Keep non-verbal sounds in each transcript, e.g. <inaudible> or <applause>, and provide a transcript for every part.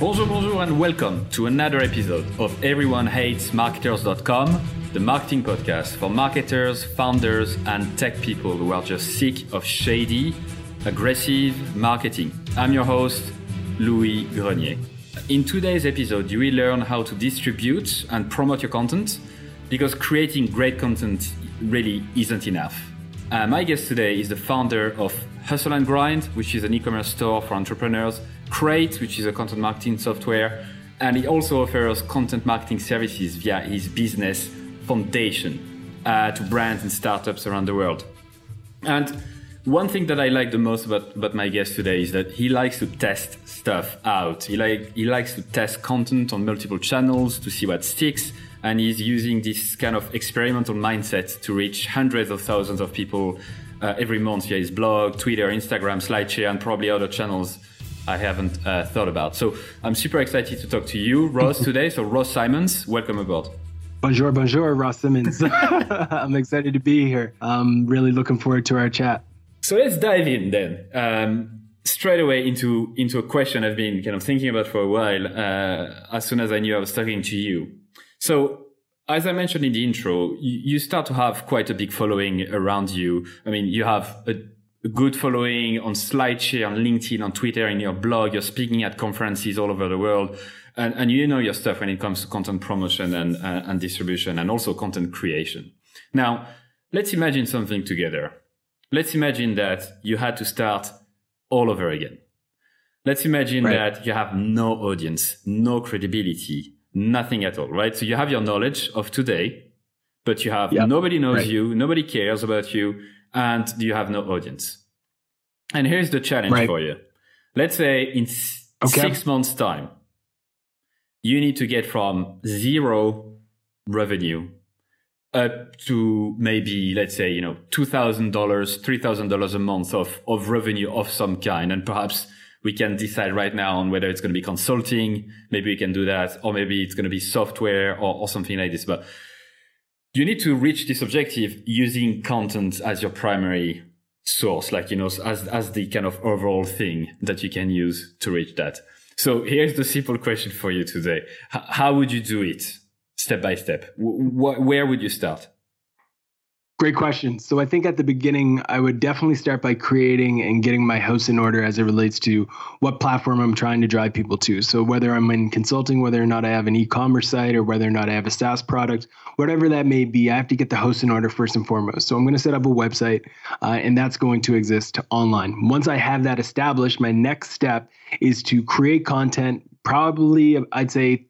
Bonjour, bonjour, and welcome to another episode of EveryoneHatesMarketers.com, the marketing podcast for marketers, founders, and tech people who are just sick of shady, aggressive marketing. I'm your host, Louis Grenier. In today's episode, you will learn how to distribute and promote your content because creating great content really isn't enough. Uh, my guest today is the founder of Hustle and Grind, which is an e-commerce store for entrepreneurs, Crate, which is a content marketing software, and he also offers content marketing services via his business foundation uh, to brands and startups around the world. And one thing that I like the most about, about my guest today is that he likes to test stuff out. He like he likes to test content on multiple channels to see what sticks, and he's using this kind of experimental mindset to reach hundreds of thousands of people uh, every month via his blog, Twitter, Instagram, SlideShare, and probably other channels I haven't uh, thought about. So I'm super excited to talk to you, Ross, today. So Ross Simmonds, welcome aboard. Bonjour, bonjour, Ross Simmonds. <laughs> I'm excited to be here. I'm really looking forward to our chat. So let's dive in then. Um, straight away into into a question I've been kind of thinking about for a while. Uh, as soon as I knew I was talking to you, so as I mentioned in the intro, you, you, start to have quite a big following around you. I mean, you have a, a, good following on SlideShare, on LinkedIn, on Twitter, in your blog. You're speaking at conferences all over the world. And, and you know your stuff when it comes to content promotion and, uh, and distribution and also content creation. Now, let's imagine something together. Let's imagine that you had to start all over again. Let's imagine right. that you have no audience, no credibility, nothing at all, right? So you have your knowledge of today, but you have yep. nobody knows right. you, nobody cares about you, and do you have no audience. And here's the challenge right. for you. Let's say in okay. six months' time, you need to get from zero revenue up to maybe let's say you know two thousand dollars, three thousand dollars a month of of revenue of some kind, and perhaps we can decide right now on whether it's going to be consulting. Maybe we can do that, or maybe it's going to be software or, or something like this. But you need to reach this objective using content as your primary source, like, you know, as, as the kind of overall thing that you can use to reach that. So here's the simple question for you today. H- how would you do it step by step? W- where would you start? Great question. So I think at the beginning, I would definitely start by creating and getting my house in order as it relates to what platform I'm trying to drive people to. So whether I'm in consulting, whether or not I have an e-commerce site, or whether or not I have a SaaS product, whatever that may be, I have to get the host in order first and foremost. So I'm going to set up a website, uh, and that's going to exist online. Once I have that established, my next step is to create content. Probably, I'd say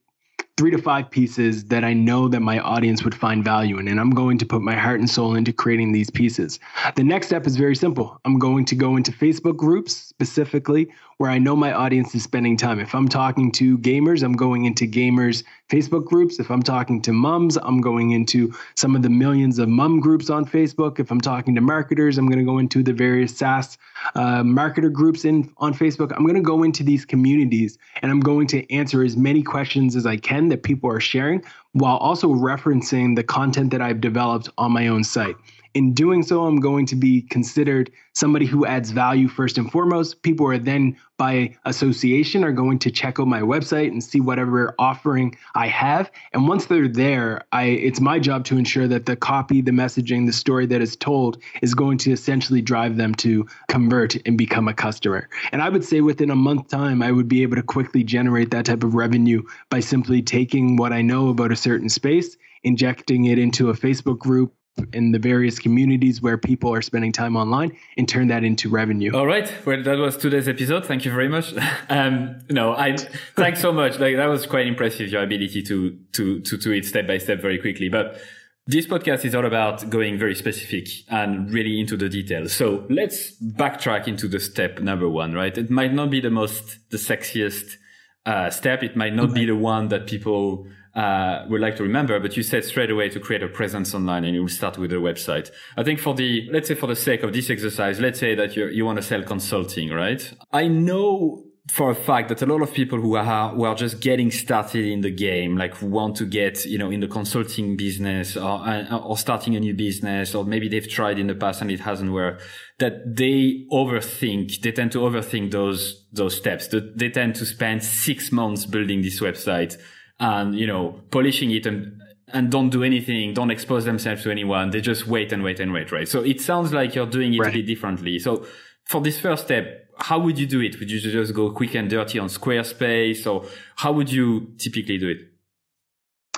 three to five pieces that I know that my audience would find value in. And I'm going to put my heart and soul into creating these pieces. The next step is very simple. I'm going to go into Facebook groups specifically where I know my audience is spending time. If I'm talking to gamers, I'm going into gamers Facebook groups. If I'm talking to mums, I'm going into some of the millions of mum groups on Facebook. If I'm talking to marketers, I'm going to go into the various SaaS uh, marketer groups in on Facebook. I'm going to go into these communities and I'm going to answer as many questions as I can that people are sharing while also referencing the content that I've developed on my own site. In doing so, I'm going to be considered somebody who adds value first and foremost. People are then, by association, are going to check out my website and see whatever offering I have. And once they're there, I it's my job to ensure that the copy, the messaging, the story that is told is going to essentially drive them to convert and become a customer. And I would say within a month time, I would be able to quickly generate that type of revenue by simply taking what I know about a certain space injecting it into a Facebook group, in the various communities where people are spending time online and turn that into revenue. All right. Well, that was today's episode. Thank you very much. <laughs> Um, no, I thanks so much. Like that was quite impressive. Your ability to, to, to do it step by step very quickly. But this podcast is all about going very specific and really into the details. So let's backtrack into the step number one, right? It might not be the most, the sexiest, uh, step. It might not okay. be the one that people uh, would like to remember, but you said straight away to create a presence online and you will start with a website. I think for the, let's say for the sake of this exercise, let's say that you, you want to sell consulting, right? I know for a fact that a lot of people who are who are just getting started in the game, like want to get you know in the consulting business or or starting a new business, or maybe they've tried in the past and it hasn't worked, that they overthink. They tend to overthink those those steps. They tend to spend six months building this website and you know polishing it and and don't do anything, don't expose themselves to anyone. They just wait and wait and wait, right? So it sounds like you're doing it right. a bit differently. So for this first step, how would you do it? Would you just go quick and dirty on Squarespace or how would you typically do it?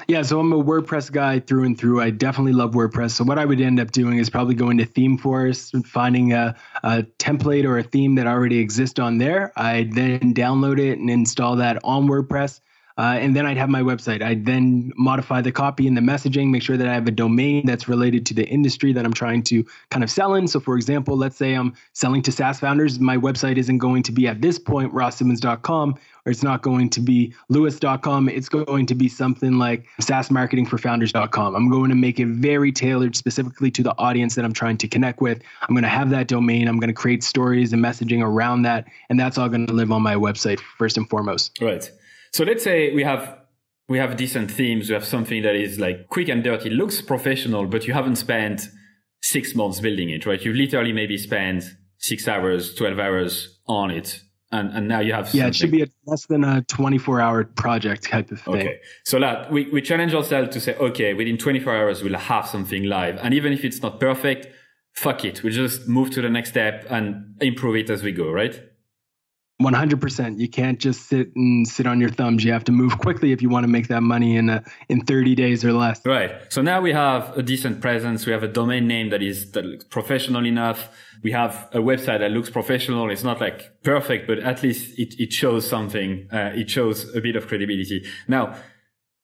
Yeah, so I'm a WordPress guy through and through. I definitely love WordPress. So what I would end up doing is probably going to ThemeForest, and finding a, a template or a theme that already exists on there. I then download it and install that on WordPress. Uh, and then I'd have my website. I'd then modify the copy and the messaging, make sure that I have a domain that's related to the industry that I'm trying to kind of sell in. So, for example, let's say I'm selling to SaaS founders. My website isn't going to be at this point rosssimmonds.com or it's not going to be lewis.com. It's going to be something like SaaSmarketingforFounders.com. I'm going to make it very tailored specifically to the audience that I'm trying to connect with. I'm going to have that domain. I'm going to create stories and messaging around that. And that's all going to live on my website first and foremost. Right. So let's say we have we have decent themes. We have something that is like quick and dirty, looks professional, but you haven't spent six months building it, right? You've literally maybe spent six hours, twelve hours on it, and and now you have yeah. Something. It should be a, less than a twenty four hour project type of thing. Okay, so that we we challenge ourselves to say, okay, within twenty four hours we'll have something live, and even if it's not perfect, fuck it, we just move to the next step and improve it as we go, right? 100%. You can't just sit and sit on your thumbs. You have to move <laughs> quickly if you want to make that money in a, in 30 days or less. Right. So now we have a decent presence. We have a domain name that is that looks professional enough. We have a website that looks professional. It's not like perfect, but at least it, it shows something. Uh, it shows a bit of credibility. Now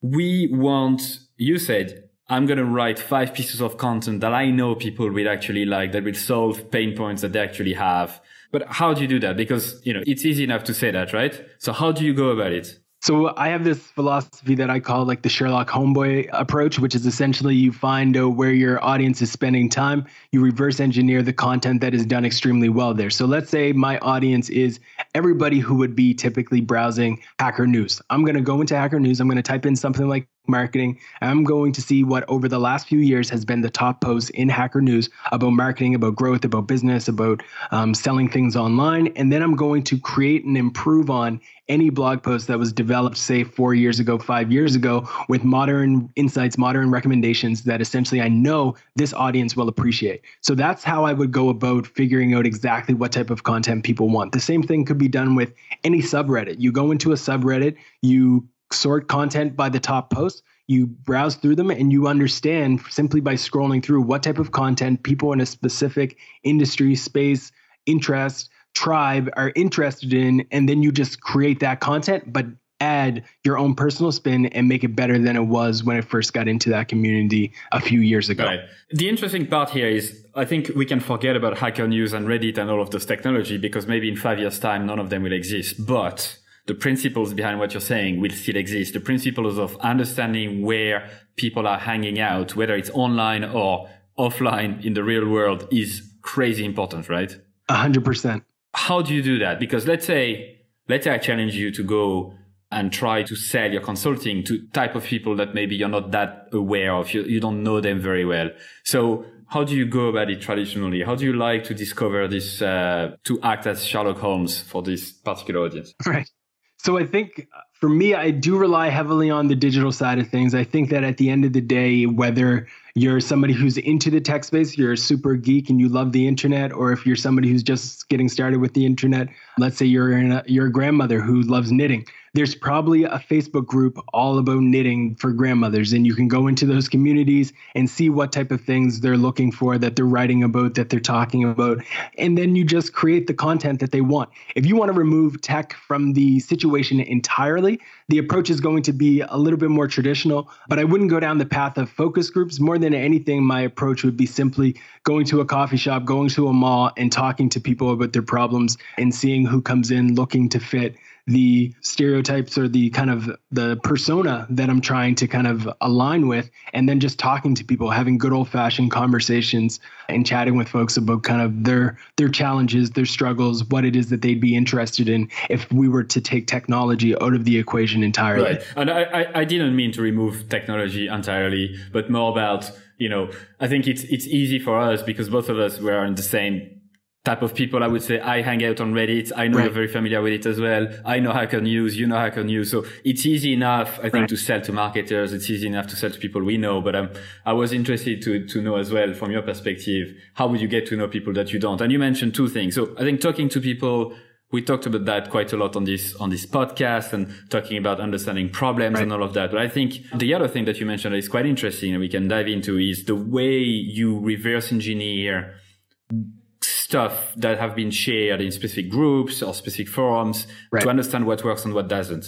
we want, you said, I'm going to write five pieces of content that I know people will actually like, that will solve pain points that they actually have but how do you do that? Because, you know, it's easy enough to say that, right? So how do you go about it? So I have this philosophy that I call like the Sherlock Homeboy approach, which is essentially you find uh, where your audience is spending time, you reverse engineer the content that is done extremely well there. So let's say my audience is everybody who would be typically browsing Hacker News. I'm going to go into Hacker News, I'm going to type in something like marketing. I'm going to see what over the last few years has been the top posts in Hacker News about marketing, about growth, about business, about um, selling things online. And then I'm going to create and improve on any blog post that was developed, say, four years ago, five years ago, with modern insights, modern recommendations that essentially I know this audience will appreciate. So that's how I would go about figuring out exactly what type of content people want. The same thing could be done with any subreddit. You go into a subreddit, you sort content by the top posts you browse through them and you understand simply by scrolling through what type of content people in a specific industry space interest tribe are interested in and then you just create that content but add your own personal spin and make it better than it was when it first got into that community a few years ago. Right. The interesting part here is I think we can forget about Hacker News and Reddit and all of those technology because maybe in five years time none of them will exist. But the principles behind what you're saying will still exist. The principles of understanding where people are hanging out, whether it's online or offline in the real world is crazy important, right? A hundred percent. How do you do that? Because let's say, let's say I challenge you to go and try to sell your consulting to type of people that maybe you're not that aware of. You, you don't know them very well. So how do you go about it traditionally? How do you like to discover this, uh, to act as Sherlock Holmes for this particular audience? <laughs> Right. So I think uh, for me, I do rely heavily on the digital side of things. I think that at the end of the day, whether you're somebody who's into the tech space, you're a super geek and you love the internet, or if you're somebody who's just getting started with the internet, let's say you're you're a grandmother who loves knitting, there's probably a Facebook group all about knitting for grandmothers. And you can go into those communities and see what type of things they're looking for, that they're writing about, that they're talking about. And then you just create the content that they want. If you want to remove tech from the situation entirely, the approach is going to be a little bit more traditional, but I wouldn't go down the path of focus groups. More than anything, my approach would be simply going to a coffee shop, going to a mall, and talking to people about their problems and seeing who comes in looking to fit the stereotypes or the kind of the persona that I'm trying to kind of align with, and then just talking to people, having good old fashioned conversations and chatting with folks about kind of their their challenges, their struggles, what it is that they'd be interested in if we were to take technology out of the equation entirely. Right. And I, I, I didn't mean to remove technology entirely, but more about, you know, I think it's it's easy for us because both of us were in the same type of people. I would say I hang out on Reddit. I know right. you're very familiar with it as well. I know Hacker News. You know Hacker News. So it's easy enough, I think, right. to sell to marketers. It's easy enough to sell to people we know. But um, I was interested to, to know as well from your perspective, how would you get to know people that you don't? And you mentioned two things. So I think talking to people, we talked about that quite a lot on this on this podcast and talking about understanding problems right. and all of that. But I think the other thing that you mentioned is quite interesting and we can dive into is the way you reverse engineer stuff that have been shared in specific groups or specific forums right. to understand what works and what doesn't.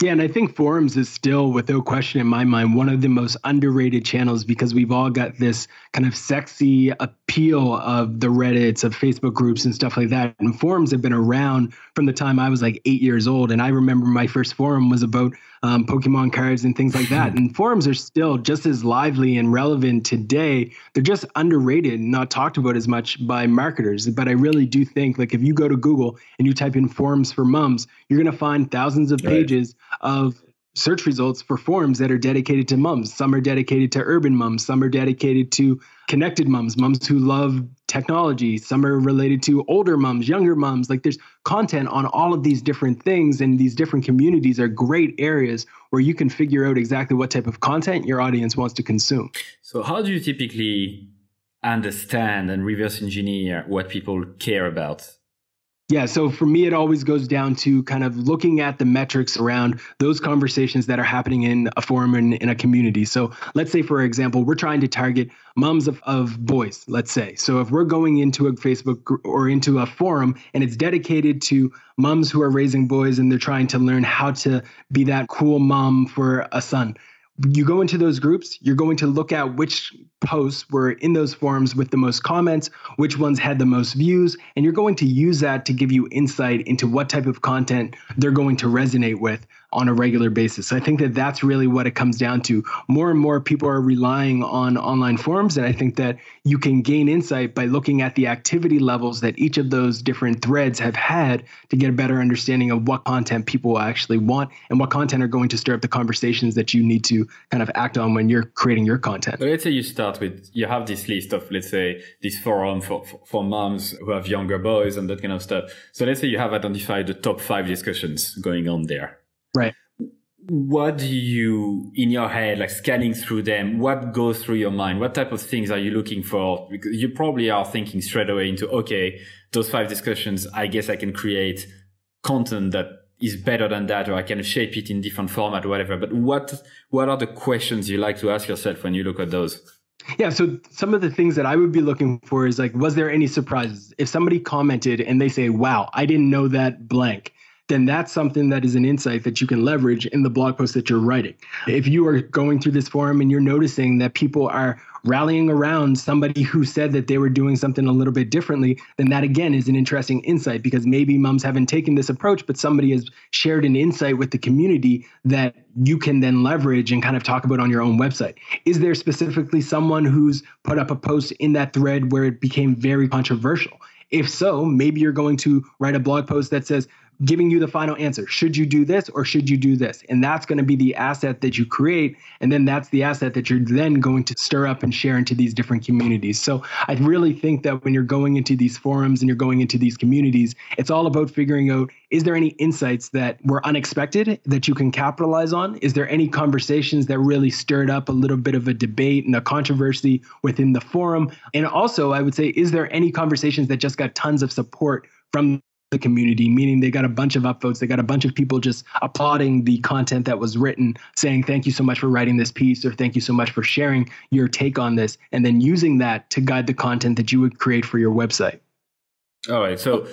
Yeah, and I think forums is still, without question in my mind, one of the most underrated channels because we've all got this kind of sexy appeal of the Reddits, of Facebook groups, and stuff like that. And forums have been around from the time I was like eight years old. And I remember my first forum was about um, Pokemon cards and things like that. <laughs> and forums are still just as lively and relevant today. They're just underrated and not talked about as much by marketers. But I really do think, like, if you go to Google and you type in forums for mums, you're going to find thousands of pages right. of search results for forums that are dedicated to mums. Some are dedicated to urban mums, some are dedicated to connected mums, mums who love technology, some are related to older mums, younger mums. Like there's content on all of these different things, and these different communities are great areas where you can figure out exactly what type of content your audience wants to consume. So, how do you typically understand and reverse engineer what people care about yeah, so for me, it always goes down to kind of looking at the metrics around those conversations that are happening in a forum and in a community. So let's say, for example, we're trying to target moms of, of boys, let's say. So if we're going into a Facebook or into a forum and it's dedicated to moms who are raising boys and they're trying to learn how to be that cool mom for a son you go into those groups, you're going to look at which posts were in those forums with the most comments, which ones had the most views, and you're going to use that to give you insight into what type of content they're going to resonate with on a regular basis. So I think that that's really what it comes down to. More and more people are relying on online forums, and I think that you can gain insight by looking at the activity levels that each of those different threads have had to get a better understanding of what content people actually want and what content are going to stir up the conversations that you need to kind of act on when you're creating your content. But let's say you start with you have this list of let's say this forum for, for, for moms who have younger boys and that kind of stuff. So let's say you have identified the top five discussions going on there Right. What do you, in your head, like scanning through them, what goes through your mind? What type of things are you looking for? Because you probably are thinking straight away into, okay, those five discussions, I guess I can create content that is better than that, or I can shape it in different format or whatever. But what, what are the questions you like to ask yourself when you look at those? Yeah, so some of the things that I would be looking for is like, was there any surprises? If somebody commented and they say, wow, I didn't know that blank, then that's something that is an insight that you can leverage in the blog post that you're writing. If you are going through this forum and you're noticing that people are rallying around somebody who said that they were doing something a little bit differently, then that again is an interesting insight because maybe mums haven't taken this approach, but somebody has shared an insight with the community that you can then leverage and kind of talk about on your own website. Is there specifically someone who's put up a post in that thread where it became very controversial? If so, maybe you're going to write a blog post that says, giving you the final answer. Should you do this or should you do this? And that's going to be the asset that you create. And then that's the asset that you're then going to stir up and share into these different communities. So I really think that when you're going into these forums and you're going into these communities, it's all about figuring out is there any insights that were unexpected that you can capitalize on? Is there any conversations that really stirred up a little bit of a debate and a controversy within the forum? And also, I would say, is there any conversations that just got tons of support from the community, meaning they got a bunch of upvotes, they got a bunch of people just applauding the content that was written, saying, Thank you so much for writing this piece, or thank you so much for sharing your take on this, and then using that to guide the content that you would create for your website. All right. So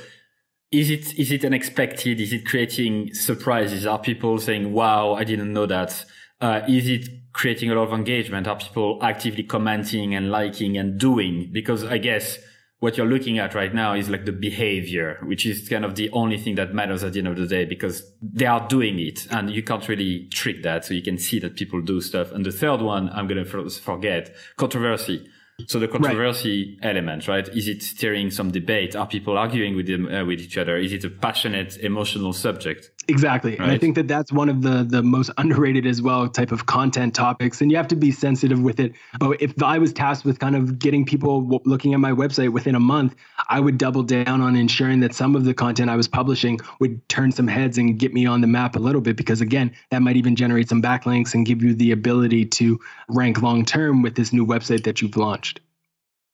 is it is it unexpected? Is it creating surprises? Are people saying, Wow, I didn't know that? Uh, is it creating a lot of engagement? Are people actively commenting and liking and doing? Because I guess what you're looking at right now is like the behavior, which is kind of the only thing that matters at the end of the day because they are doing it and you can't really trick that. So you can see that people do stuff. And the third one, I'm going to forget controversy. So the controversy right. element, right? Is it stirring some debate? Are people arguing with them, uh, with each other? Is it a passionate, emotional subject? Exactly. Right? And I think that that's one of the the most underrated as well type of content topics and you have to be sensitive with it. But if I was tasked with kind of getting people looking at my website within a month, I would double down on ensuring that some of the content I was publishing would turn some heads and get me on the map a little bit because again, that might even generate some backlinks and give you the ability to rank long term with this new website that you've launched.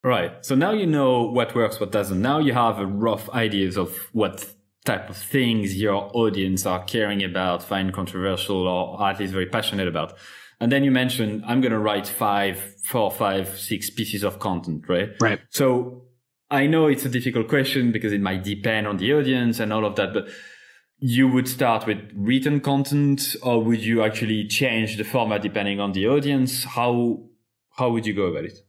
Right. So now you know what works, what doesn't. Now you have a rough ideas of what type of things your audience are caring about, find controversial, or at least very passionate about. And then you mentioned, I'm going to write five, four, five, six pieces of content, right? Right. So I know it's a difficult question because it might depend on the audience and all of that, but you would start with written content or would you actually change the format depending on the audience? How, how would you go about it?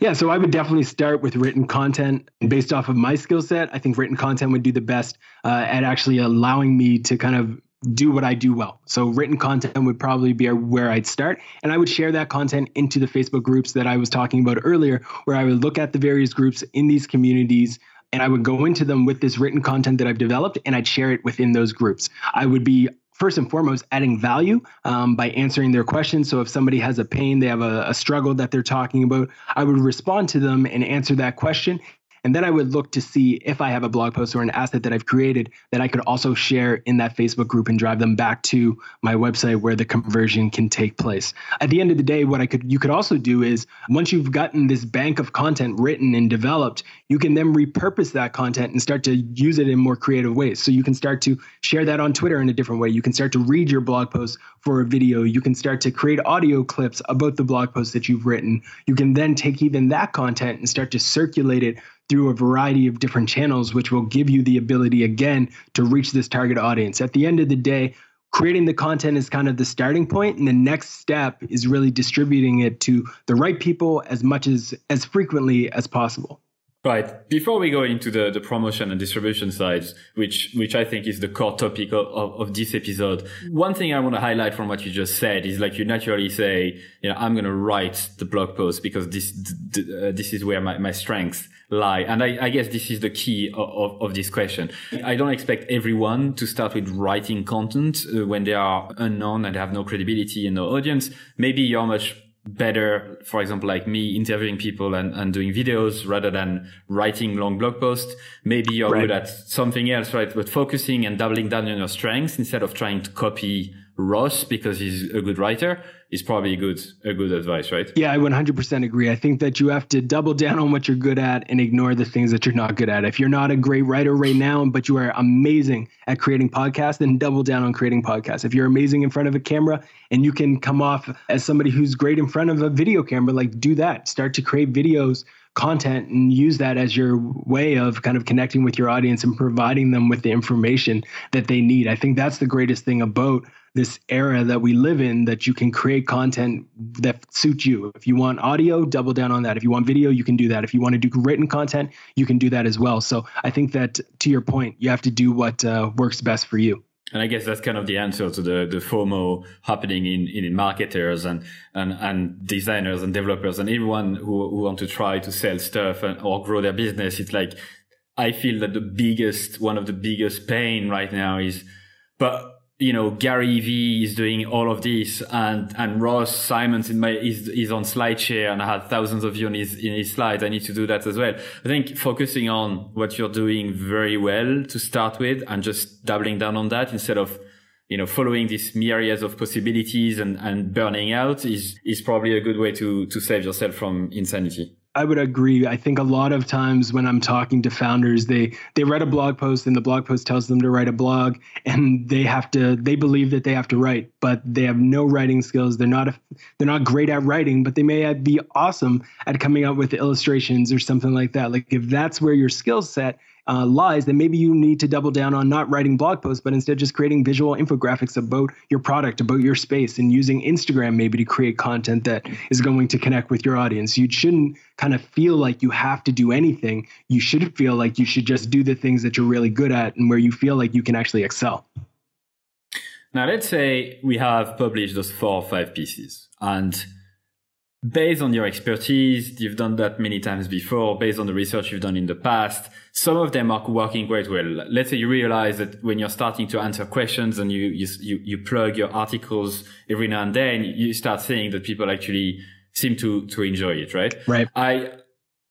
Yeah, so I would definitely start with written content. Based off of my skill set, I think written content would do the best uh, at actually allowing me to kind of do what I do well. So written content would probably be where I'd start. And I would share that content into the Facebook groups that I was talking about earlier, where I would look at the various groups in these communities and I would go into them with this written content that I've developed and I'd share it within those groups. I would be first and foremost adding value um, by answering their questions. So if somebody has a pain, they have a, a struggle that they're talking about, I would respond to them and answer that question and then I would look to see if I have a blog post or an asset that I've created that I could also share in that Facebook group and drive them back to my website where the conversion can take place. At the end of the day, what I could you could also do is once you've gotten this bank of content written and developed, you can then repurpose that content and start to use it in more creative ways. So you can start to share that on Twitter in a different way. You can start to read your blog post for a video. You can start to create audio clips about the blog post that you've written. You can then take even that content and start to circulate it through a variety of different channels, which will give you the ability again to reach this target audience. At the end of the day, creating the content is kind of the starting point and the next step is really distributing it to the right people as much as as frequently as possible Right. Before we go into the, the promotion and distribution sides, which, which I think is the core topic of, of, of this episode, one thing I want to highlight from what you just said is like you naturally say, you know, I'm going to write the blog post because this, uh, this is where my, my strengths lie. And I, I guess this is the key of, of, of, this question. I don't expect everyone to start with writing content uh, when they are unknown and have no credibility in the audience. Maybe you're much better, for example, like me interviewing people and, and doing videos rather than writing long blog posts. Maybe you're right. good at something else, right? But focusing and doubling down on your strengths instead of trying to copy Ross because he's a good writer is probably good a good advice, right? Yeah, I 100% agree. I think that you have to double down on what you're good at and ignore the things that you're not good at. If you're not a great writer right now, but you are amazing at creating podcasts, then double down on creating podcasts. If you're amazing in front of a camera and you can come off as somebody who's great in front of a video camera, like do that. Start to create videos content and use that as your way of kind of connecting with your audience and providing them with the information that they need. I think that's the greatest thing about this era that we live in that you can create content that suits you. If you want audio, double down on that. If you want video, you can do that. If you want to do written content, you can do that as well. So I think that to your point, you have to do what uh, works best for you. And I guess that's kind of the answer to the, the FOMO happening in, in marketers and, and, and designers and developers and everyone who, who want to try to sell stuff and, or grow their business. It's like, I feel that the biggest, one of the biggest pain right now is, but you know, Gary Vee is doing all of this and, and Ross Simmonds in my, is, is on SlideShare and I had thousands of you in his, in his slides. I need to do that as well. I think focusing on what you're doing very well to start with and just doubling down on that instead of, you know, following these myriads of possibilities and, and burning out is, is probably a good way to, to save yourself from insanity. I would agree. I think a lot of times when I'm talking to founders, they they read a blog post and the blog post tells them to write a blog, and they have to they believe that they have to write, but they have no writing skills. They're not a, they're not great at writing, but they may be awesome at coming up with illustrations or something like that. Like if that's where your skill set uh, lies, then maybe you need to double down on not writing blog posts, but instead just creating visual infographics about your product, about your space, and using Instagram maybe to create content that is going to connect with your audience. You shouldn't kind kind of feel like you have to do anything. You should feel like you should just do the things that you're really good at and where you feel like you can actually excel. Now, let's say we have published those four or five pieces and based on your expertise, you've done that many times before, based on the research you've done in the past, some of them are working quite well. Let's say you realize that when you're starting to answer questions and you, you, you, plug your articles every now and then, you start seeing that people actually seem to, to enjoy it, right? Right. I,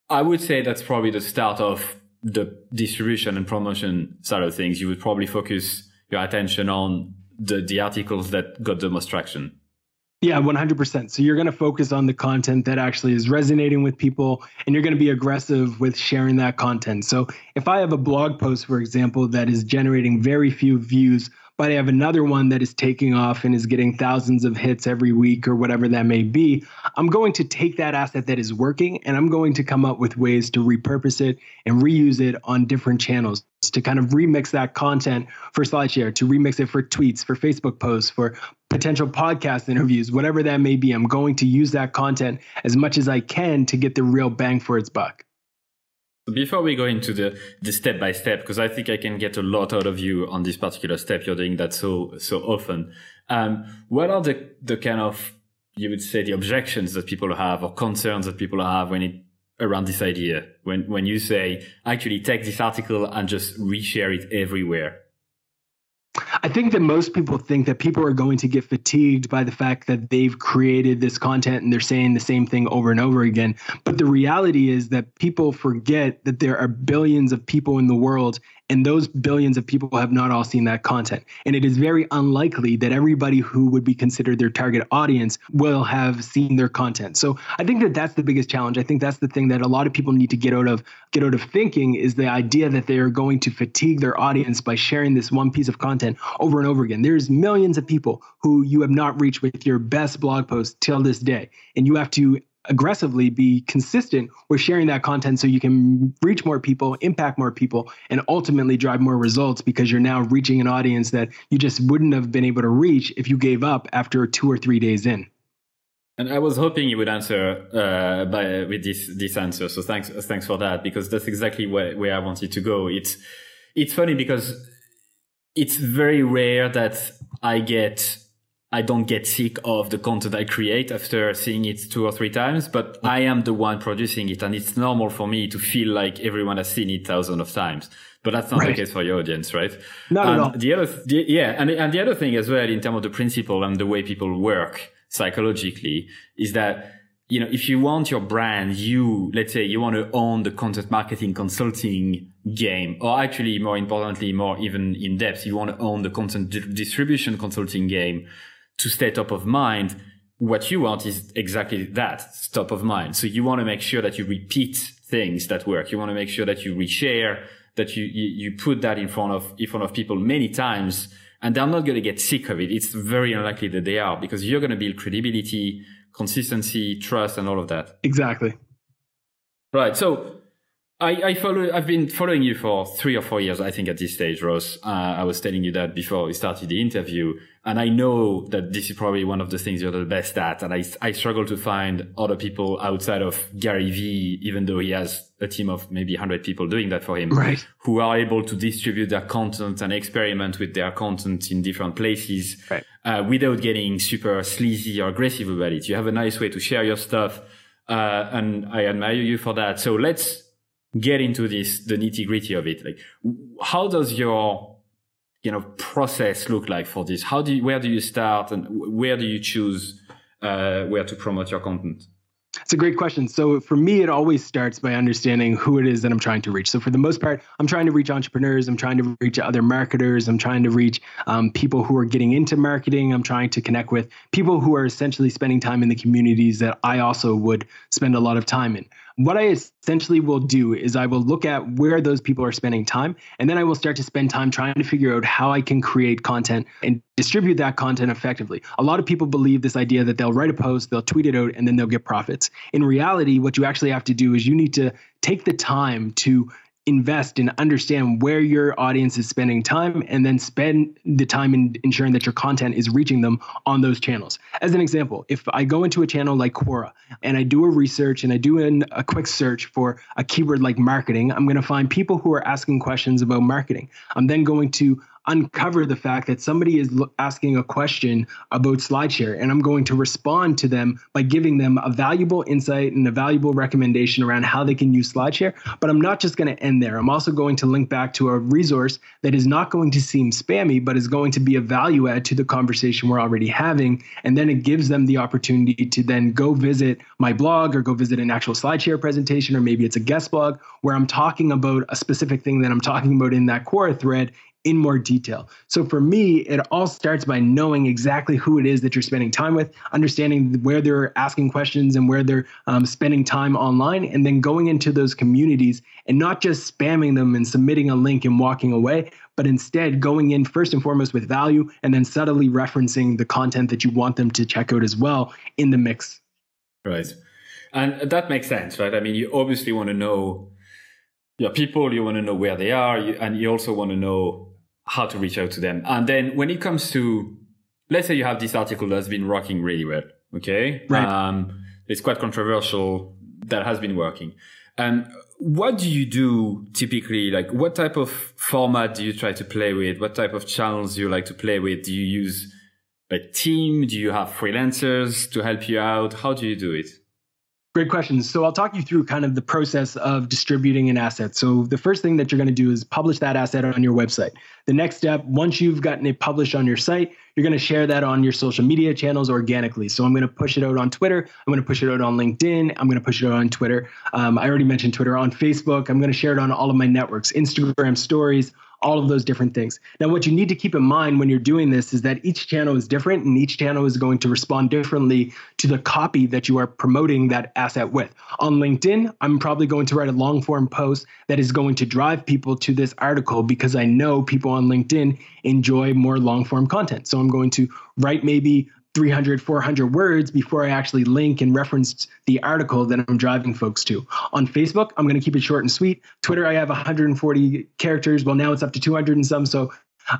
I would say that's probably the start of the distribution and promotion side of things. You would probably focus your attention on the, the articles that got the most traction. Yeah, 100%. So you're going to focus on the content that actually is resonating with people and you're going to be aggressive with sharing that content. So if I have a blog post, for example, that is generating very few views, but I have another one that is taking off and is getting thousands of hits every week or whatever that may be, I'm going to take that asset that is working and I'm going to come up with ways to repurpose it and reuse it on different channels to kind of remix that content for SlideShare, to remix it for tweets, for Facebook posts, for potential podcast interviews, whatever that may be. I'm going to use that content as much as I can to get the real bang for its buck. Before we go into the, the step by step, because I think I can get a lot out of you on this particular step. You're doing that so, so often. Um, what are the, the kind of, you would say the objections that people have or concerns that people have when it, around this idea? When, when you say, actually take this article and just reshare it everywhere? I think that most people think that people are going to get fatigued by the fact that they've created this content and they're saying the same thing over and over again. But the reality is that people forget that there are billions of people in the world and those billions of people have not all seen that content. And it is very unlikely that everybody who would be considered their target audience will have seen their content. So I think that that's the biggest challenge. I think that's the thing that a lot of people need to get out of get out of thinking is the idea that they are going to fatigue their audience by sharing this one piece of content over and over again. There's millions of people who you have not reached with your best blog post till this day. And you have to aggressively be consistent with sharing that content so you can reach more people, impact more people, and ultimately drive more results because you're now reaching an audience that you just wouldn't have been able to reach if you gave up after two or three days in. And I was hoping you would answer uh, by with this this answer. So thanks thanks for that because that's exactly where, where I wanted to go. It's it's funny because it's very rare that I get I don't get sick of the content I create after seeing it two or three times, but I am the one producing it. And it's normal for me to feel like everyone has seen it thousands of times. But that's not right. the case for your audience, right? And at all. The other, the, yeah. And, and the other thing as well, in terms of the principle and the way people work psychologically is that, you know, if you want your brand, you, let's say you want to own the content marketing consulting game, or actually more importantly, more even in depth, you want to own the content distribution consulting game to stay top of mind, what you want is exactly that, top of mind. So you want to make sure that you repeat things that work. You want to make sure that you reshare, that you, you, you put that in front of, in front of people many times and they're not going to get sick of it. It's very unlikely that they are because you're going to build credibility, consistency, trust, and all of that. Exactly. Right. So I, I follow. I've been following you for three or four years. I think at this stage, Ross. Uh, I was telling you that before we started the interview, and I know that this is probably one of the things you're the best at. And I, I struggle to find other people outside of Gary Vee, even though he has a team of maybe 100 people doing that for him, right. who are able to distribute their content and experiment with their content in different places right. uh, without getting super sleazy or aggressive about it. You have a nice way to share your stuff, uh, and I admire you for that. So let's get into this, the nitty gritty of it. Like, how does your, you know, process look like for this? How do you, where do you start and where do you choose, uh, where to promote your content? It's a great question. So for me, it always starts by understanding who it is that I'm trying to reach. So for the most part, I'm trying to reach entrepreneurs. I'm trying to reach other marketers. I'm trying to reach um, people who are getting into marketing. I'm trying to connect with people who are essentially spending time in the communities that I also would spend a lot of time in what I essentially will do is I will look at where those people are spending time, and then I will start to spend time trying to figure out how I can create content and distribute that content effectively. A lot of people believe this idea that they'll write a post, they'll tweet it out, and then they'll get profits. In reality, what you actually have to do is you need to take the time to invest and understand where your audience is spending time and then spend the time in ensuring that your content is reaching them on those channels. As an example, if I go into a channel like Quora and I do a research and I do an, a quick search for a keyword like marketing, I'm going to find people who are asking questions about marketing. I'm then going to uncover the fact that somebody is asking a question about SlideShare, and I'm going to respond to them by giving them a valuable insight and a valuable recommendation around how they can use SlideShare. But I'm not just going to end there. I'm also going to link back to a resource that is not going to seem spammy, but is going to be a value add to the conversation we're already having. And then it gives them the opportunity to then go visit my blog or go visit an actual SlideShare presentation, or maybe it's a guest blog where I'm talking about a specific thing that I'm talking about in that Quora thread in more detail. So for me, it all starts by knowing exactly who it is that you're spending time with, understanding where they're asking questions and where they're um, spending time online, and then going into those communities and not just spamming them and submitting a link and walking away, but instead going in first and foremost with value and then subtly referencing the content that you want them to check out as well in the mix. Right. And that makes sense, right? I mean, you obviously want to know your people, you want to know where they are, and you also want to know how to reach out to them. And then when it comes to, let's say you have this article that's been working really well. Okay. Right. Um, it's quite controversial that has been working. And what do you do typically? Like what type of format do you try to play with? What type of channels do you like to play with? Do you use a team? Do you have freelancers to help you out? How do you do it? Great questions. So I'll talk you through kind of the process of distributing an asset. So the first thing that you're going to do is publish that asset on your website. The next step, once you've gotten it published on your site, you're going to share that on your social media channels organically. So I'm going to push it out on Twitter. I'm going to push it out on LinkedIn. I'm going to push it out on Twitter. Um, I already mentioned Twitter on Facebook. I'm going to share it on all of my networks, Instagram stories, all of those different things. Now, what you need to keep in mind when you're doing this is that each channel is different and each channel is going to respond differently to the copy that you are promoting that asset with. On LinkedIn, I'm probably going to write a long form post that is going to drive people to this article because I know people on LinkedIn enjoy more long form content. So I'm going to write maybe 300, 400 words before I actually link and reference the article that I'm driving folks to. On Facebook, I'm going to keep it short and sweet. Twitter, I have 140 characters. Well, now it's up to 200 and some. So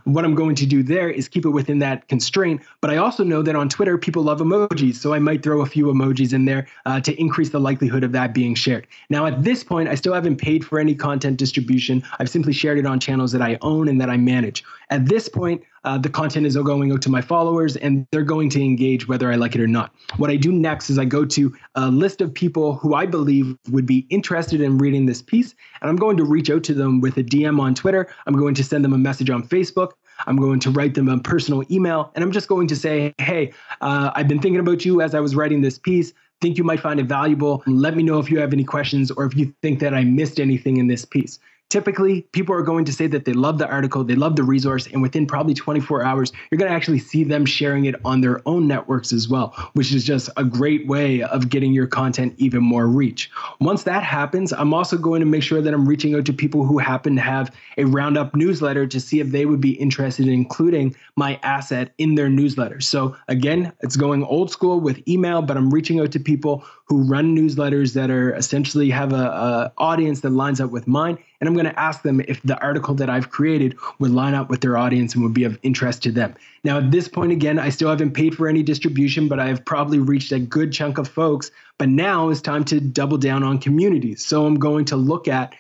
what I'm going to do there is keep it within that constraint. But I also know that on Twitter, people love emojis. So I might throw a few emojis in there uh, to increase the likelihood of that being shared. Now, at this point, I still haven't paid for any content distribution. I've simply shared it on channels that I own and that I manage. At this point, uh, the content is going out to my followers and they're going to engage whether I like it or not. What I do next is I go to a list of people who I believe would be interested in reading this piece, and I'm going to reach out to them with a DM on Twitter. I'm going to send them a message on Facebook. I'm going to write them a personal email, and I'm just going to say, hey, uh, I've been thinking about you as I was writing this piece think you might find it valuable. Let me know if you have any questions or if you think that I missed anything in this piece typically people are going to say that they love the article, they love the resource, and within probably 24 hours, you're going to actually see them sharing it on their own networks as well, which is just a great way of getting your content even more reach. Once that happens, I'm also going to make sure that I'm reaching out to people who happen to have a roundup newsletter to see if they would be interested in including my asset in their newsletter. So again, it's going old school with email, but I'm reaching out to people who run newsletters that are essentially have a, a audience that lines up with mine and I'm going to ask them if the article that I've created would line up with their audience and would be of interest to them. Now, at this point, again, I still haven't paid for any distribution, but I have probably reached a good chunk of folks. But now it's time to double down on communities. So I'm going to look at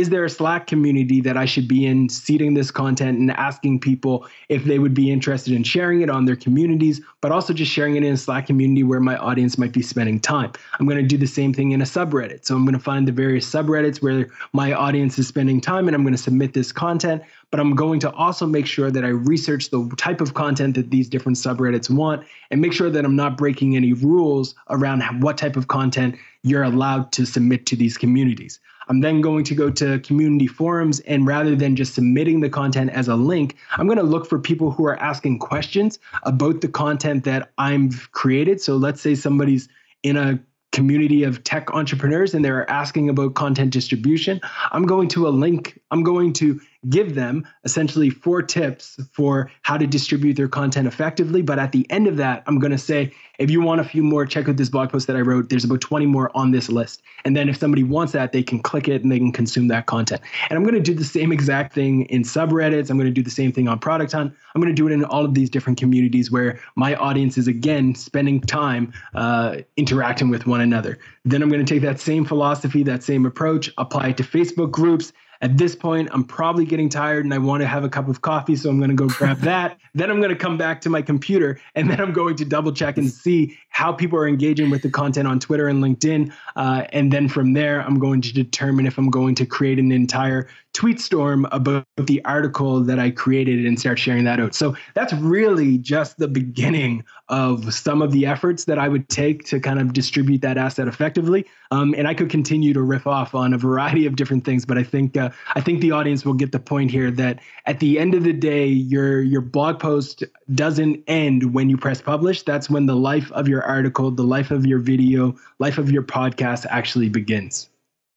is there a Slack community that I should be in, seeding this content and asking people if they would be interested in sharing it on their communities, but also just sharing it in a Slack community where my audience might be spending time. I'm going to do the same thing in a subreddit. So I'm going to find the various subreddits where my audience is spending time and I'm going to submit this content. But I'm going to also make sure that I research the type of content that these different subreddits want and make sure that I'm not breaking any rules around what type of content you're allowed to submit to these communities. I'm then going to go to community forums and rather than just submitting the content as a link, I'm going to look for people who are asking questions about the content that I've created. So let's say somebody's in a community of tech entrepreneurs and they're asking about content distribution, I'm going to a link, I'm going to give them essentially four tips for how to distribute their content effectively. But at the end of that, I'm going to say, if you want a few more, check out this blog post that I wrote. There's about 20 more on this list. And then if somebody wants that, they can click it and they can consume that content. And I'm going to do the same exact thing in subreddits. I'm going to do the same thing on Product Hunt. I'm going to do it in all of these different communities where my audience is, again, spending time uh, interacting with one another. Then I'm going to take that same philosophy, that same approach, apply it to Facebook groups, at this point, I'm probably getting tired and I want to have a cup of coffee, so I'm going to go grab <laughs> that. then I'm going to come back to my computer and then I'm going to double check and see how people are engaging with the content on Twitter and LinkedIn. Uh, and then from there, I'm going to determine if I'm going to create an entire tweet storm about the article that I created and start sharing that out. So that's really just the beginning of some of the efforts that I would take to kind of distribute that asset effectively. Um, and I could continue to riff off on a variety of different things, but I think uh, I think the audience will get the point here that at the end of the day, your your blog post doesn't end when you press publish. That's when the life of your article, the life of your video, life of your podcast actually begins.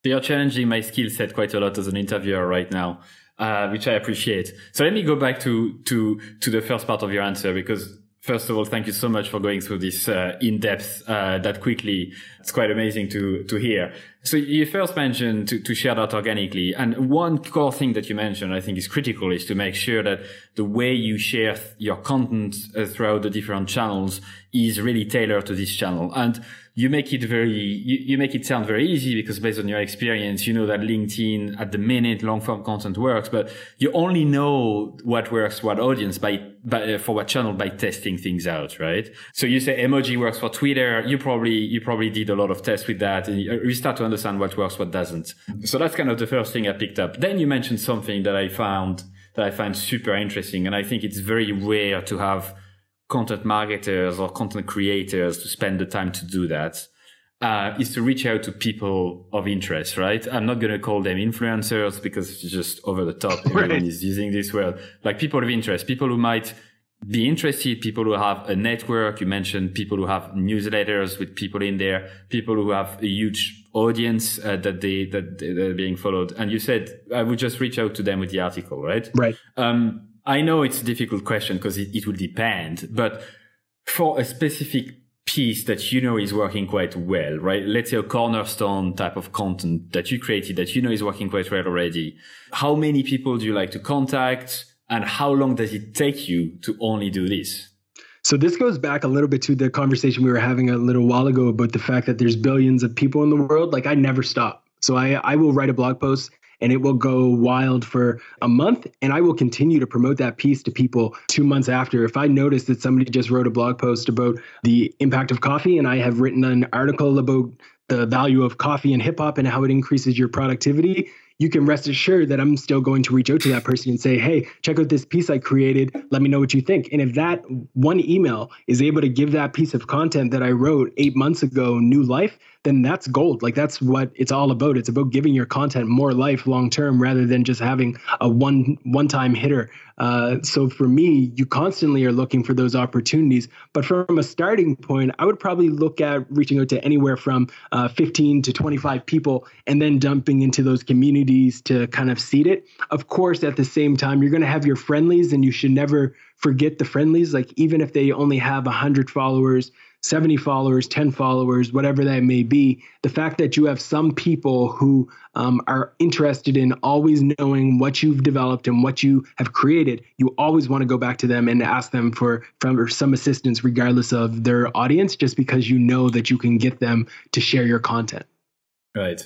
You're challenging my skill set quite a lot as an interviewer right now, uh, which I appreciate. So let me go back to to to the first part of your answer because first of all, thank you so much for going through this uh, in depth uh, that quickly. It's quite amazing to to hear. So you first mentioned to, to share that organically, and one core thing that you mentioned, I think, is critical, is to make sure that the way you share your content uh, throughout the different channels is really tailored to this channel. And you make it very you, you, make it sound very easy because based on your experience you know that linkedin at the minute long form content works but you only know what works what audience by, by uh, for what channel by testing things out right? So you say emoji works for twitter. You probably you probably did a lot of tests with that. And you start to understand what works what doesn't so that's kind of the first thing i picked up then you mentioned something that i found that i find super interesting and i think it's very rare to have content marketers or content creators to spend the time to do that uh, is to reach out to people of interest, right? I'm not going to call them influencers because it's just over the top. <laughs> Everyone right. is using this word. Like people of interest, people who might be interested, people who have a network. You mentioned people who have newsletters with people in there, people who have a huge audience uh, that they that they're being followed. And you said I would just reach out to them with the article, right? Right. Um, I know it's a difficult question because it, it will depend, but for a specific piece that you know is working quite well, right? Let's say a cornerstone type of content that you created that you know is working quite well already. How many people do you like to contact and how long does it take you to only do this? So this goes back a little bit to the conversation we were having a little while ago about the fact that there's billions of people in the world. Like I never stop. So I, I will write a blog post and it will go wild for a month. And I will continue to promote that piece to people two months after. If I notice that somebody just wrote a blog post about the impact of coffee and I have written an article about the value of coffee and hip hop and how it increases your productivity, you can rest assured that I'm still going to reach out to that person and say, hey, check out this piece I created. Let me know what you think. And if that one email is able to give that piece of content that I wrote eight months ago new life, then that's gold. Like that's what it's all about. It's about giving your content more life long term rather than just having a one one time hitter. Uh, so for me, you constantly are looking for those opportunities. But from a starting point, I would probably look at reaching out to anywhere from uh, 15 to 25 people and then dumping into those communities to kind of seed it. Of course, at the same time, you're going to have your friendlies and you should never forget the friendlies. Like even if they only have 100 followers, 70 followers, 10 followers, whatever that may be, the fact that you have some people who um, are interested in always knowing what you've developed and what you have created, you always want to go back to them and ask them for, for some assistance, regardless of their audience, just because you know that you can get them to share your content. Right.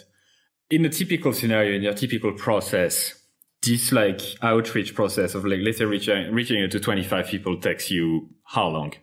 In a typical scenario, in your typical process, this like outreach process of like let's say reaching reaching out to 25 people takes you how long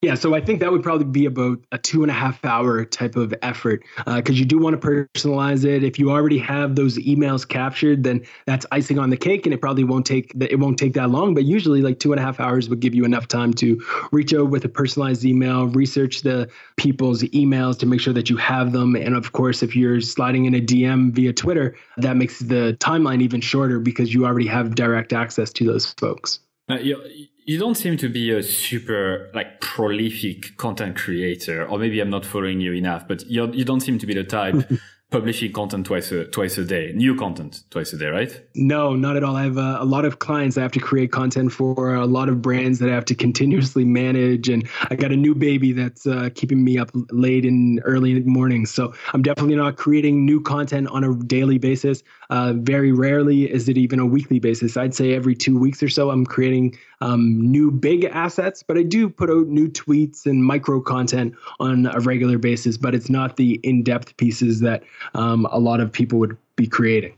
yeah, so I think that would probably be about a two and a half hour type of effort because uh, you do want to personalize it. If you already have those emails captured, then that's icing on the cake, and it probably won't take it won't take that long. But usually, like two and a half hours would give you enough time to reach out with a personalized email, research the people's emails to make sure that you have them, and of course, if you're sliding in a DM via Twitter, that makes the timeline even shorter because you already have direct access to those folks. Uh, you don't seem to be a super like prolific content creator, or maybe I'm not following you enough, but you're, you don't seem to be the type <laughs> publishing content twice a twice a day, new content twice a day, right? No, not at all. I have a, a, lot of clients I have to create content for, a lot of brands that I have to continuously manage, and I got a new baby that's uh, keeping me up late and early mornings. So I'm definitely not creating new content on a daily basis. Uh, very rarely is it even a weekly basis. I'd say every two weeks or so I'm creating um, new big assets, but I do put out new tweets and micro content on a regular basis. But it's not the in-depth pieces that um, a lot of people would be creating.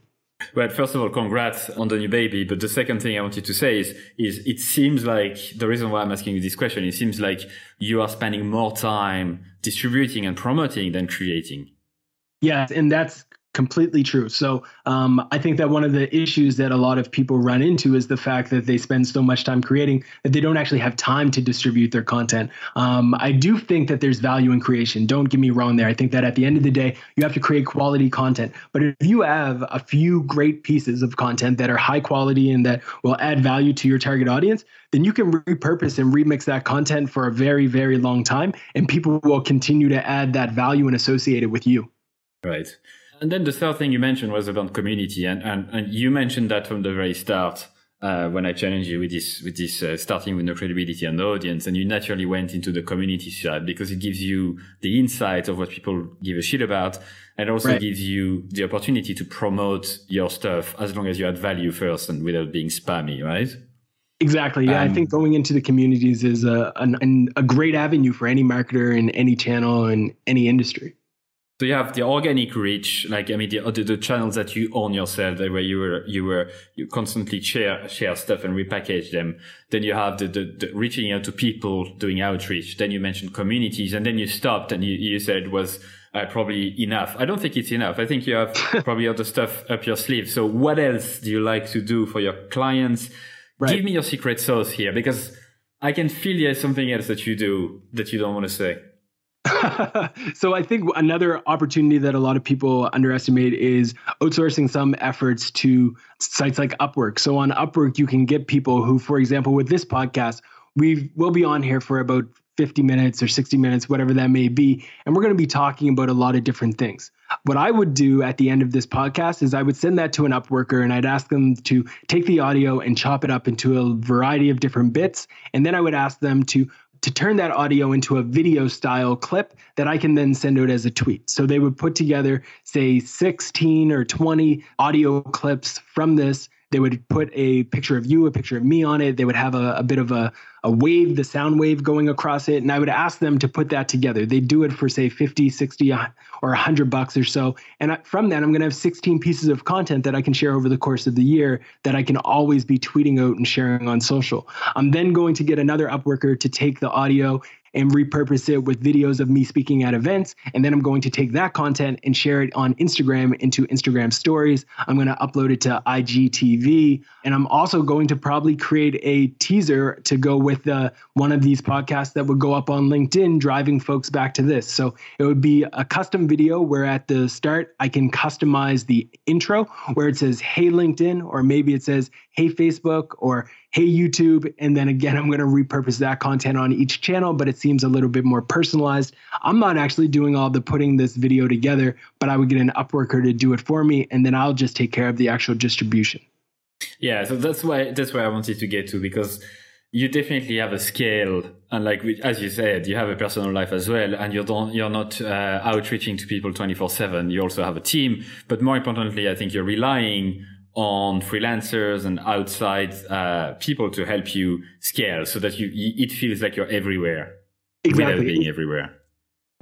Well, first of all, congrats on the new baby. But the second thing I wanted to say is, is it seems like the reason why I'm asking you this question, it seems like you are spending more time distributing and promoting than creating. Yes, and that's completely true. So um, I think that one of the issues that a lot of people run into is the fact that they spend so much time creating that they don't actually have time to distribute their content. Um, I do think that there's value in creation. Don't get me wrong there. I think that at the end of the day, you have to create quality content. But if you have a few great pieces of content that are high quality and that will add value to your target audience, then you can repurpose and remix that content for a very, very long time. And people will continue to add that value and associate it with you. Right. And then the third thing you mentioned was about community, and and, and you mentioned that from the very start. Uh, when I challenged you with this, with this uh, starting with no credibility and the audience, and you naturally went into the community side because it gives you the insight of what people give a shit about, and also right. gives you the opportunity to promote your stuff as long as you add value first and without being spammy, right? Exactly. Yeah, um, I think going into the communities is a an, a great avenue for any marketer in any channel in any industry. So you have the organic reach, like I mean, the, the, the channels that you own yourself, where you were you were you constantly share share stuff and repackage them. Then you have the, the, the, reaching out to people, doing outreach. Then you mentioned communities, and then you stopped and you, you said it was uh, probably enough. I don't think it's enough. I think you have <laughs> probably other stuff up your sleeve. So what else do you like to do for your clients? Right. Give me your secret sauce here, because I can feel there's something else that you do that you don't want to say. <laughs> so I think another opportunity that a lot of people underestimate is outsourcing some efforts to sites like Upwork. So on Upwork, you can get people who, for example, with this podcast, we will be on here for about 50 minutes or 60 minutes, whatever that may be, and we're going to be talking about a lot of different things. What I would do at the end of this podcast is I would send that to an Upworker and I'd ask them to take the audio and chop it up into a variety of different bits. And then I would ask them to to turn that audio into a video style clip that I can then send out as a tweet. So they would put together, say, 16 or 20 audio clips from this they would put a picture of you, a picture of me on it. They would have a, a bit of a, a wave, the sound wave going across it. And I would ask them to put that together. They'd do it for, say, 50, 60, or 100 bucks or so. And from that, I'm going to have 16 pieces of content that I can share over the course of the year that I can always be tweeting out and sharing on social. I'm then going to get another Upworker to take the audio and repurpose it with videos of me speaking at events. And then I'm going to take that content and share it on Instagram into Instagram stories. I'm going to upload it to IGTV. And I'm also going to probably create a teaser to go with uh, one of these podcasts that would go up on LinkedIn, driving folks back to this. So it would be a custom video where at the start, I can customize the intro where it says, Hey, LinkedIn, or maybe it says, Hey, Facebook, or hey youtube. And then again i'm going to repurpose that content on each channel but it seems a little bit more personalized. I'm not actually doing all the putting this video together but i would get an upworker to do it for me and then i'll just take care of the actual distribution. Yeah so that's why that's where i wanted to get to because you definitely have a scale and like as you said you have a personal life as well and you don't you're not uh, outreaching to people 24 7 you also have a team but more importantly i think you're relying on freelancers and outside uh, people to help you scale so that you it feels like you're everywhere exactly. without being everywhere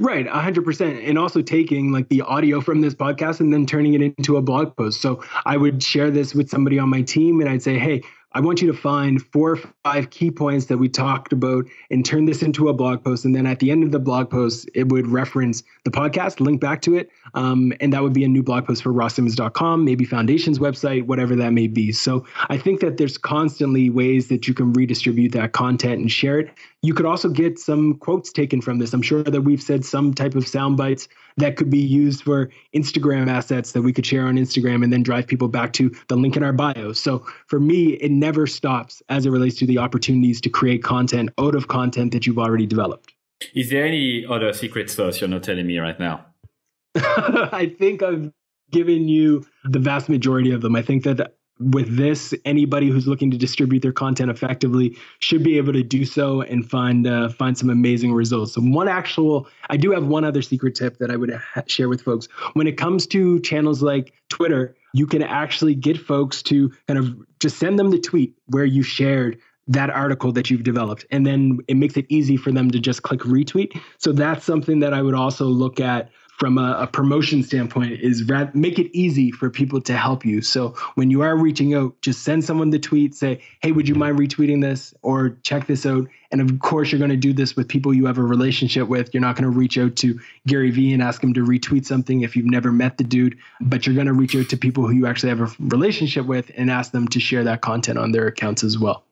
Right, 100%. And also taking like the audio from this podcast and then turning it into a blog post. So I would share this with somebody on my team and I'd say, hey, I want you to find four or five key points that we talked about and turn this into a blog post. And then at the end of the blog post, it would reference the podcast, link back to it. Um, and that would be a new blog post for rosssimmonds.com, maybe Foundation's website, whatever that may be. So I think that there's constantly ways that you can redistribute that content and share it. You could also get some quotes taken from this. I'm sure that we've said some type of sound bites that could be used for Instagram assets that we could share on Instagram and then drive people back to the link in our bio. So for me, it never stops as it relates to the opportunities to create content out of content that you've already developed. Is there any other secret sauce you're not telling me right now? <laughs> I think I've given you the vast majority of them. I think that with this, anybody who's looking to distribute their content effectively should be able to do so and find uh, find some amazing results. So one actual, I do have one other secret tip that I would ha- share with folks. When it comes to channels like Twitter, you can actually get folks to kind of just send them the tweet where you shared that article that you've developed and then it makes it easy for them to just click retweet so that's something that i would also look at from a, a, promotion standpoint is rad- make it easy for people to help you. So when you are reaching out, just send someone the tweet, say, "Hey, would you mind retweeting this?" or "Check this out." And of course, you're going to do this with people you have a relationship with. You're not going to reach out to Gary Vee and ask him to retweet something if you've never met the dude, but you're going to reach out to people who you actually have a relationship with and ask them to share that content on their accounts as well.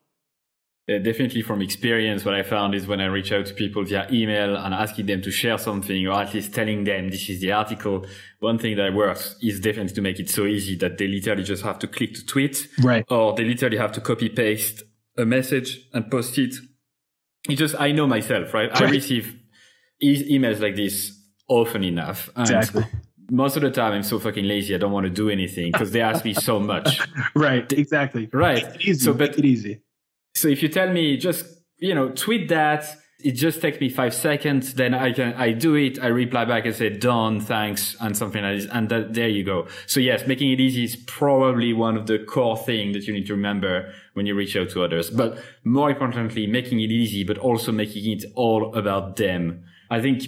Uh, definitely from experience, what I found is when I reach out to people via email and asking them to share something or at least telling them this is the article, one thing that works is definitely to make it so easy that they literally just have to click to tweet. Right. Or they literally have to copy paste a message and post it. It just, I know myself, right? right. I receive e- emails like this often enough. exactly. Most of the time, I'm so fucking lazy. I don't want to do anything because they ask me so much. <laughs> right. Exactly. Right. easy. So, but, Make it easy so if you tell me just, you know, tweet that, it just takes me five seconds. Then I can, I do it. I reply back and say, done, thanks, and something like this. And that, there you go. So yes, making it easy is probably one of the core things that you need to remember when you reach out to others. But more importantly, making it easy, but also making it all about them. I think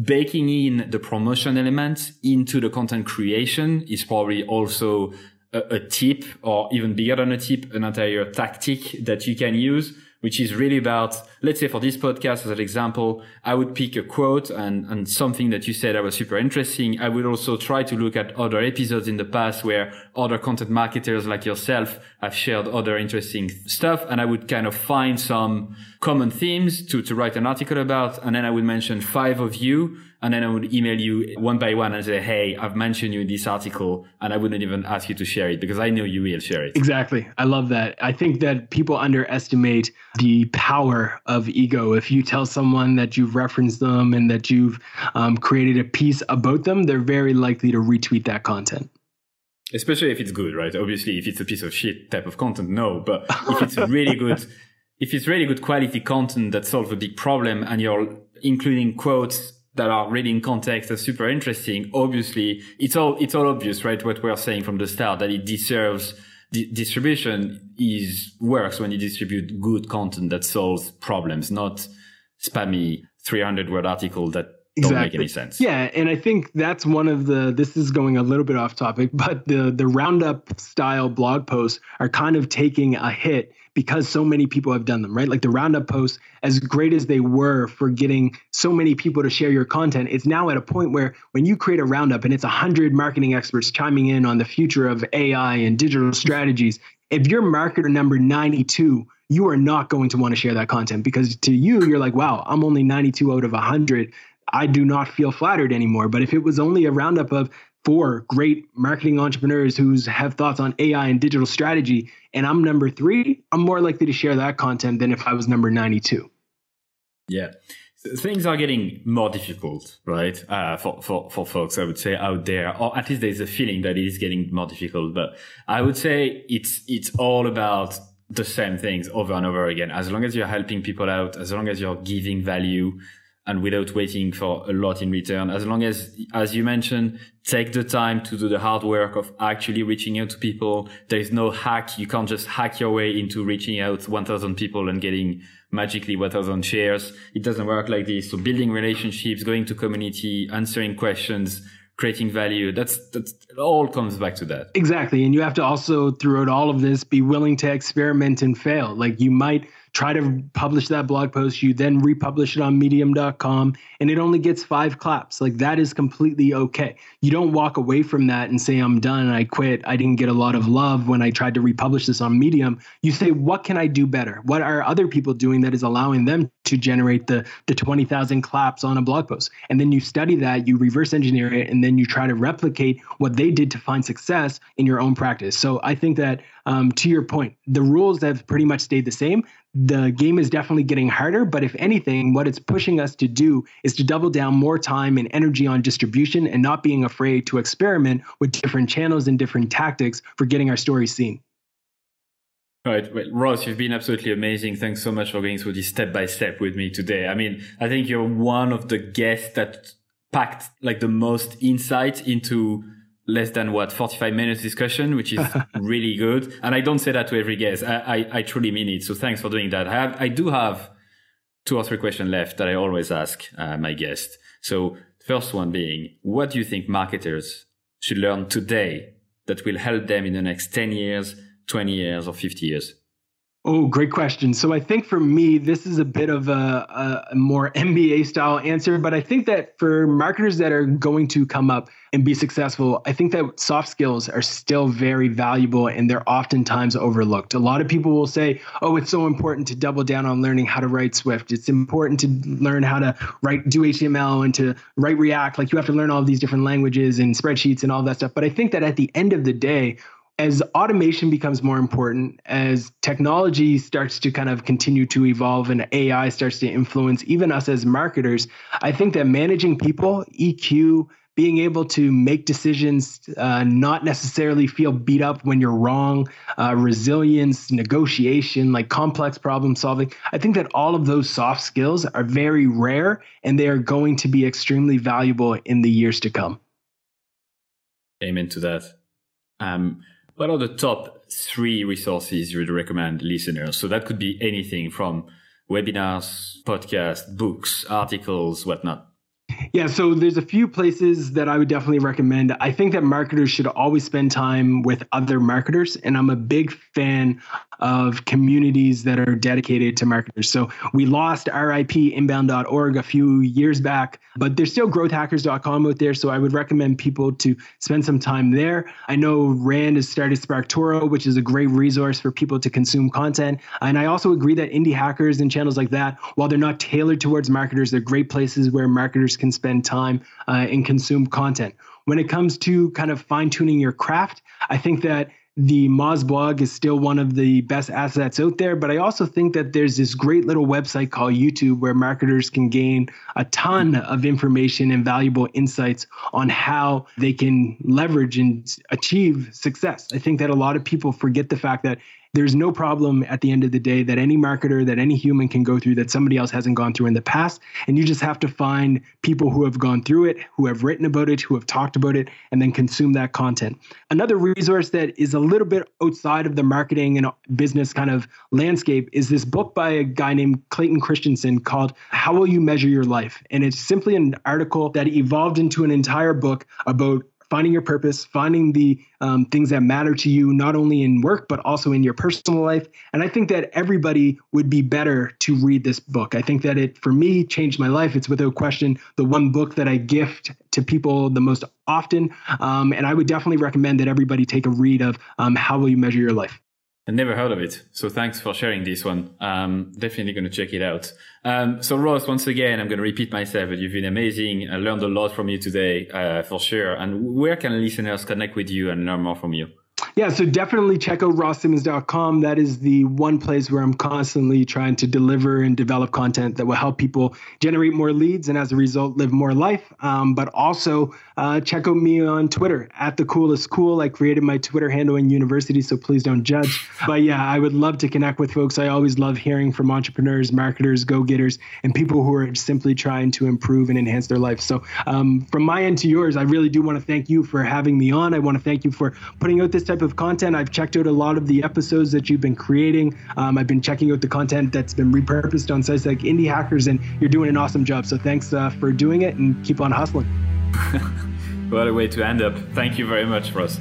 baking in the promotion element into the content creation is probably also a, a tip or even bigger than a tip, an entire tactic that you can use which is really about, let's say for this podcast as an example, I would pick a quote and, and something that you said that was super interesting. I would also try to look at other episodes in the past where other content marketers like yourself have shared other interesting stuff. And I would kind of find some common themes to, to write an article about. And then I would mention five of you and then I would email you one by one and say, Hey, I've mentioned you in this article and I wouldn't even ask you to share it because I know you will share it. Exactly. I love that. I think that people underestimate the power of ego. If you tell someone that you've referenced them and that you've um, created a piece about them, they're very likely to retweet that content. Especially if it's good, right? Obviously, if it's a piece of shit type of content, no. But if it's really good, if it's really good quality content that solves a big problem and you're including quotes that are really in context are super interesting. Obviously, it's all, it's all obvious, right? What we're saying from the start that it deserves di- distribution is works when you distribute good content that solves problems, not spammy 300 word article that exactly. don't make any sense. Yeah, and I think that's one of the this is going a little bit off topic, but the the roundup style blog posts are kind of taking a hit because so many people have done them, right? Like the roundup posts, as great as they were for getting so many people to share your content, it's now at a point where when you create a roundup and it's 100 marketing experts chiming in on the future of AI and digital strategies, if you're marketer number 92, you are not going to want to share that content because to you, you're like, wow, I'm only 92 out of 100. I do not feel flattered anymore. But if it was only a roundup of four great marketing entrepreneurs who have thoughts on AI and digital strategy, and I'm number three, I'm more likely to share that content than if I was number 92. Yeah. Things are getting more difficult, right? Uh, for, for, for folks, I would say out there, or at least there's a feeling that it is getting more difficult. But I would say it's, it's all about the same things over and over again. As long as you're helping people out, as long as you're giving value, and without waiting for a lot in return. As long as, as you mentioned, take the time to do the hard work of actually reaching out to people. There is no hack. You can't just hack your way into reaching out 1000 people and getting magically 1000 shares. It doesn't work like this. So building relationships, going to community, answering questions, creating value. That's, that's, it all comes back to that. Exactly. And you have to also, throughout all of this, be willing to experiment and fail. Like you might, try to publish that blog post, you then republish it on medium.com and it only gets five claps. Like that is completely okay. You don't walk away from that and say, I'm done, I quit. I didn't get a lot of love when I tried to republish this on Medium. You say, what can I do better? What are other people doing that is allowing them to generate the, the 20,000 claps on a blog post? And then you study that, you reverse engineer it, and then you try to replicate what they did to find success in your own practice. So I think that um, to your point, the rules have pretty much stayed the same. The game is definitely getting harder, but if anything, what it's pushing us to do is to double down more time and energy on distribution and not being afraid to experiment with different channels and different tactics for getting our story seen. Right. Well, Ross, you've been absolutely amazing. Thanks so much for going through this step by step with me today. I mean, I think you're one of the guests that packed like the most insight into less than what 45 minutes discussion, which is <laughs> really good. And I don't say that to every guest. I, I, I, truly mean it. So thanks for doing that. I have, I do have two or three questions left that I always ask uh, my guests. So first one being, what do you think marketers should learn today that will help them in the next 10 years, 20 years or 50 years? Oh, great question. So I think for me, this is a bit of a, a, more <laughs> MBA style answer, but I think that for marketers that are going to come up and be successful, I think that soft skills are still very valuable and they're oftentimes overlooked. A lot of people will say, oh, it's so important to double down on learning how to write Swift. It's important to learn how to write, do HTML and to write React. Like you have to learn all these different languages and spreadsheets and all that stuff. But I think that at the end of the day, as automation becomes more important, as technology starts to kind of continue to evolve and AI starts to influence even us as marketers, I think that managing people, EQ, being able to make decisions, uh, not necessarily feel beat up when you're wrong, uh, resilience, negotiation, like complex problem solving. I think that all of those soft skills are very rare and they are going to be extremely valuable in the years to come. Amen to that. Um, what are the top three resources you would recommend listeners? So that could be anything from webinars, podcasts, books, articles, whatnot. Yeah, so there's a few places that I would definitely recommend. I think that marketers should always spend time with other marketers, and I'm a big fan of communities that are dedicated to marketers. So we lost RIP inbound.org a few years back, but there's still growthhackers.com out there. So I would recommend people to spend some time there. I know Rand has started SparkToro, which is a great resource for people to consume content. And I also agree that indie hackers and channels like that, while they're not tailored towards marketers, they're great places where marketers can spend time uh, and consume content. When it comes to kind of fine tuning your craft, I think that the Moz blog is still one of the best assets out there, but I also think that there's this great little website called YouTube where marketers can gain a ton of information and valuable insights on how they can leverage and achieve success. I think that a lot of people forget the fact that there's no problem at the end of the day that any marketer, that any human can go through that somebody else hasn't gone through in the past. And you just have to find people who have gone through it, who have written about it, who have talked about it, and then consume that content. Another resource that is a little bit outside of the marketing and business kind of landscape is this book by a guy named Clayton Christensen called How Will You Measure Your Life? And it's simply an article that evolved into an entire book about finding your purpose, finding the um, things that matter to you, not only in work, but also in your personal life. And I think that everybody would be better to read this book. I think that it, for me, changed my life. It's without question the one book that I gift to people the most often. Um, and I would definitely recommend that everybody take a read of um, How Will You Measure Your Life? I never heard of it. So thanks for sharing this one. Um, definitely going to check it out. Um, so Ross, once again, I'm going to repeat myself, but you've been amazing. I learned a lot from you today, uh, for sure. And where can listeners connect with you and learn more from you? Yeah, so definitely check out rosssimmonds.com. That is the one place where I'm constantly trying to deliver and develop content that will help people generate more leads and as a result live more life. Um, but also uh, check out me on Twitter at the coolest cool. I created my Twitter handle in university, so please don't judge. But yeah, I would love to connect with folks. I always love hearing from entrepreneurs, marketers, go getters, and people who are simply trying to improve and enhance their life. So um, from my end to yours, I really do want to thank you for having me on. I want to thank you for putting out this type of content. I've checked out a lot of the episodes that you've been creating. Um, I've been checking out the content that's been repurposed on sites like Indie Hackers, and you're doing an awesome job. So thanks uh, for doing it and keep on hustling. <laughs> what a way to end up. Thank you very much, Ross.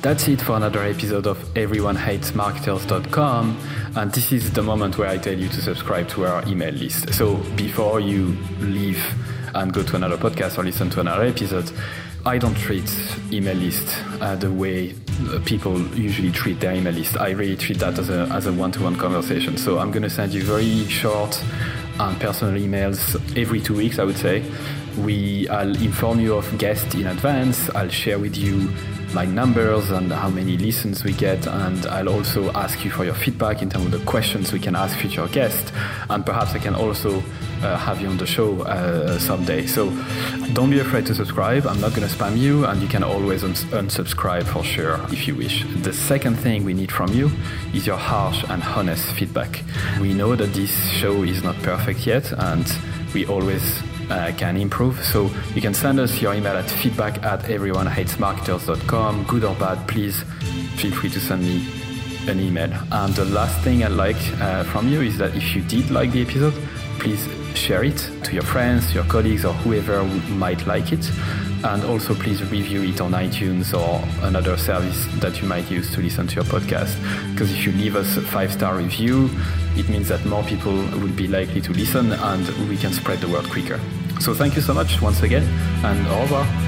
That's it for another episode of EveryoneHatesMarketers.com. And this is the moment where I tell you to subscribe to our email list. So before you leave and go to another podcast or listen to another episode, I don't treat email list uh, the way uh, people usually treat their email list. I really treat that as a, as a one-to-one conversation. So I'm going to send you very short and personal emails every two weeks, I would say. We, I'll inform you of guests in advance. I'll share with you my numbers and how many listens we get. And I'll also ask you for your feedback in terms of the questions we can ask future guests. And perhaps I can also uh, have you on the show uh, someday. So don't be afraid to subscribe. I'm not going to spam you, and you can always uns- unsubscribe for sure if you wish. The second thing we need from you is your harsh and honest feedback. We know that this show is not perfect yet, and we always uh, can improve. So you can send us your email at feedback at everyonehatesmarketers.com. Good or bad, please feel free to send me an email. And the last thing I'd like uh, from you is that if you did like the episode, please share it to your friends, your colleagues, or whoever might like it. And also, please review it on iTunes or another service that you might use to listen to your podcast. Because if you leave us a five star review, it means that more people will be likely to listen and we can spread the word quicker. So, thank you so much once again, and au revoir.